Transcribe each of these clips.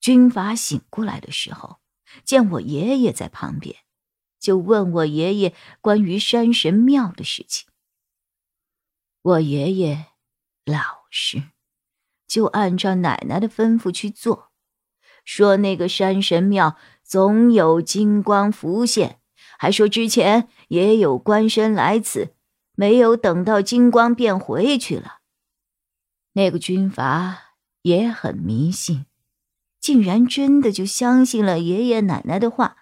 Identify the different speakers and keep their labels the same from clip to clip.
Speaker 1: 军阀醒过来的时候，见我爷爷在旁边，就问我爷爷关于山神庙的事情。我爷爷老实，就按照奶奶的吩咐去做，说那个山神庙总有金光浮现，还说之前也有官绅来此，没有等到金光便回去了。那个军阀也很迷信。竟然真的就相信了爷爷奶奶的话，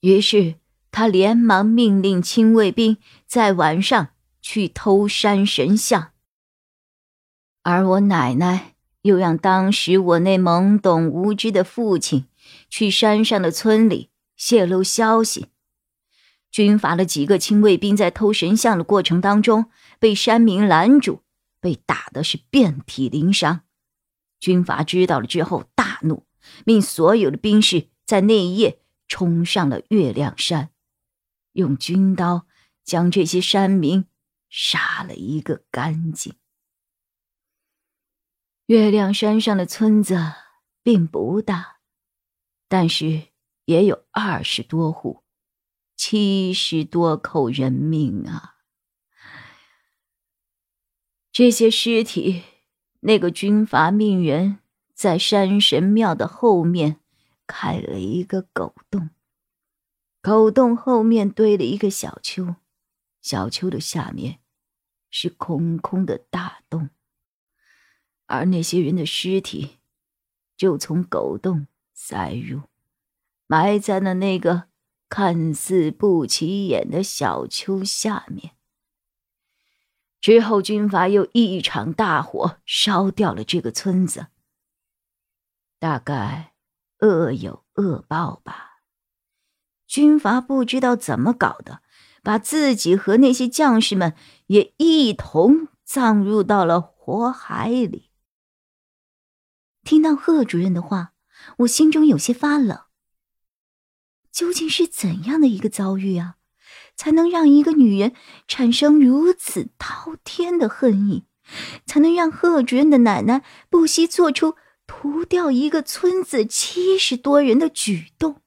Speaker 1: 于是他连忙命令亲卫兵在晚上去偷山神像，而我奶奶又让当时我那懵懂无知的父亲去山上的村里泄露消息。军阀的几个亲卫兵在偷神像的过程当中被山民拦住，被打的是遍体鳞伤。军阀知道了之后怒，命所有的兵士在那一夜冲上了月亮山，用军刀将这些山民杀了一个干净。月亮山上的村子并不大，但是也有二十多户，七十多口人命啊！这些尸体。那个军阀命人在山神庙的后面开了一个狗洞，狗洞后面堆了一个小丘，小丘的下面是空空的大洞，而那些人的尸体就从狗洞塞入，埋在了那个看似不起眼的小丘下面。之后，军阀又一场大火烧掉了这个村子。大概恶有恶报吧。军阀不知道怎么搞的，把自己和那些将士们也一同葬入到了火海里。听到贺主任的话，我心中有些发冷。究竟是怎样的一个遭遇啊？才能让一个女人产生如此滔天的恨意，才能让贺主任的奶奶不惜做出屠掉一个村子七十多人的举动。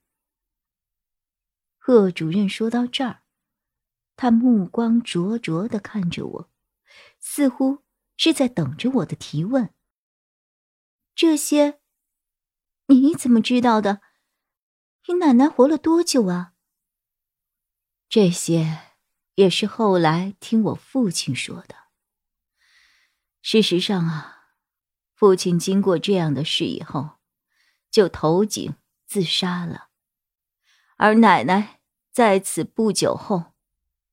Speaker 1: 贺主任说到这儿，他目光灼灼的看着我，似乎是在等着我的提问。这些，你怎么知道的？你奶奶活了多久啊？这些也是后来听我父亲说的。事实上啊，父亲经过这样的事以后，就投井自杀了，而奶奶在此不久后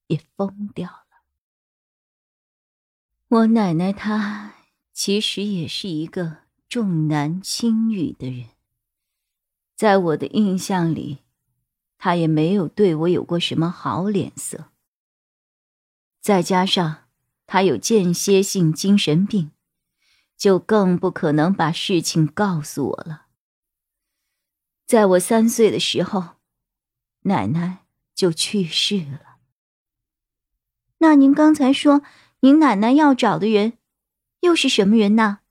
Speaker 1: 也疯掉了。我奶奶她其实也是一个重男轻女的人，在我的印象里。她也没有对我有过什么好脸色。再加上他有间歇性精神病，就更不可能把事情告诉我了。在我三岁的时候，奶奶就去世了。那您刚才说您奶奶要找的人，又是什么人呢？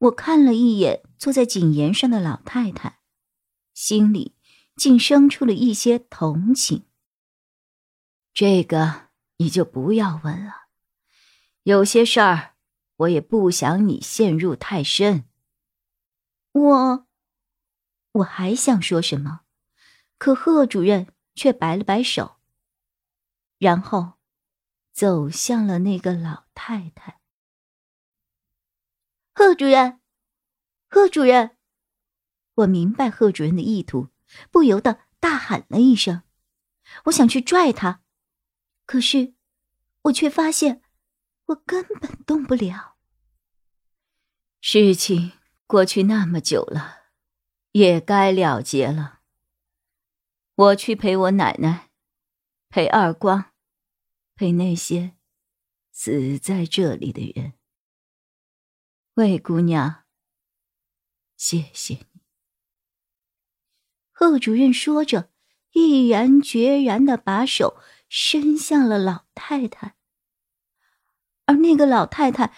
Speaker 1: 我看了一眼坐在井沿上的老太太，心里。竟生出了一些同情。这个你就不要问了，有些事儿我也不想你陷入太深。我，我还想说什么，可贺主任却摆了摆手，然后走向了那个老太太。贺主任，贺主任，我明白贺主任的意图。不由得大喊了一声，我想去拽他，可是我却发现我根本动不了。事情过去那么久了，也该了结了。我去陪我奶奶，陪二光，陪那些死在这里的人。魏姑娘，谢谢你。贺主任说着，毅然决然的把手伸向了老太太，而那个老太太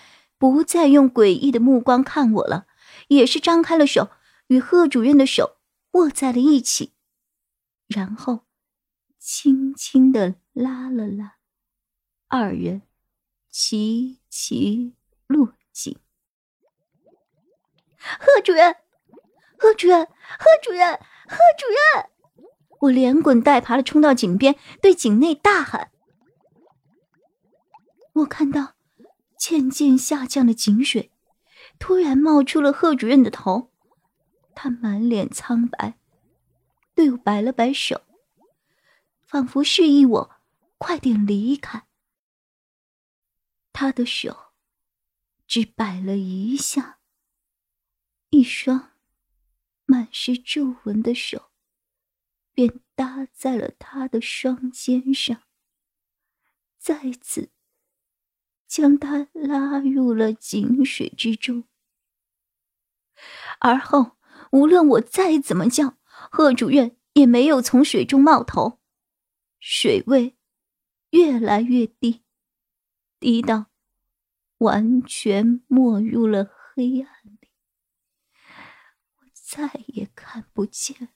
Speaker 1: 不再用诡异的目光看我了，也是张开了手，与贺主任的手握在了一起。然后，轻轻的拉了拉，二人齐齐落井。贺主任，贺主任，贺主任，贺主任！我连滚带爬的冲到井边，对井内大喊：“我看到渐渐下降的井水，突然冒出了贺主任的头，他满脸苍白。”对我摆了摆手，仿佛示意我快点离开。他的手只摆了一下，一双满是皱纹的手便搭在了他的双肩上，再次将他拉入了井水之中。而后，无论我再怎么叫，贺主任也没有从水中冒头，水位越来越低，低到完全没入了黑暗里，我再也看不见。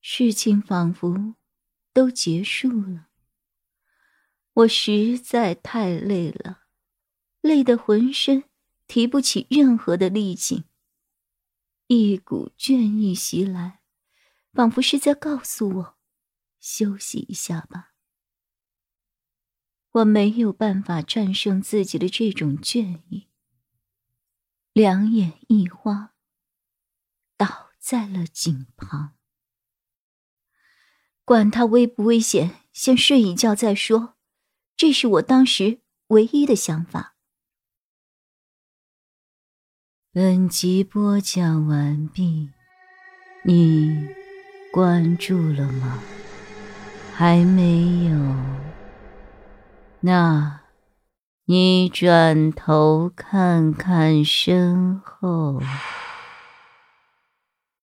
Speaker 1: 事情仿佛都结束了，我实在太累了，累得浑身提不起任何的力气。一股倦意袭来，仿佛是在告诉我：“休息一下吧。”我没有办法战胜自己的这种倦意，两眼一花，倒在了井旁。管他危不危险，先睡一觉再说。这是我当时唯一的想法。本集播讲完毕，你关注了吗？还没有？那，你转头看看身后。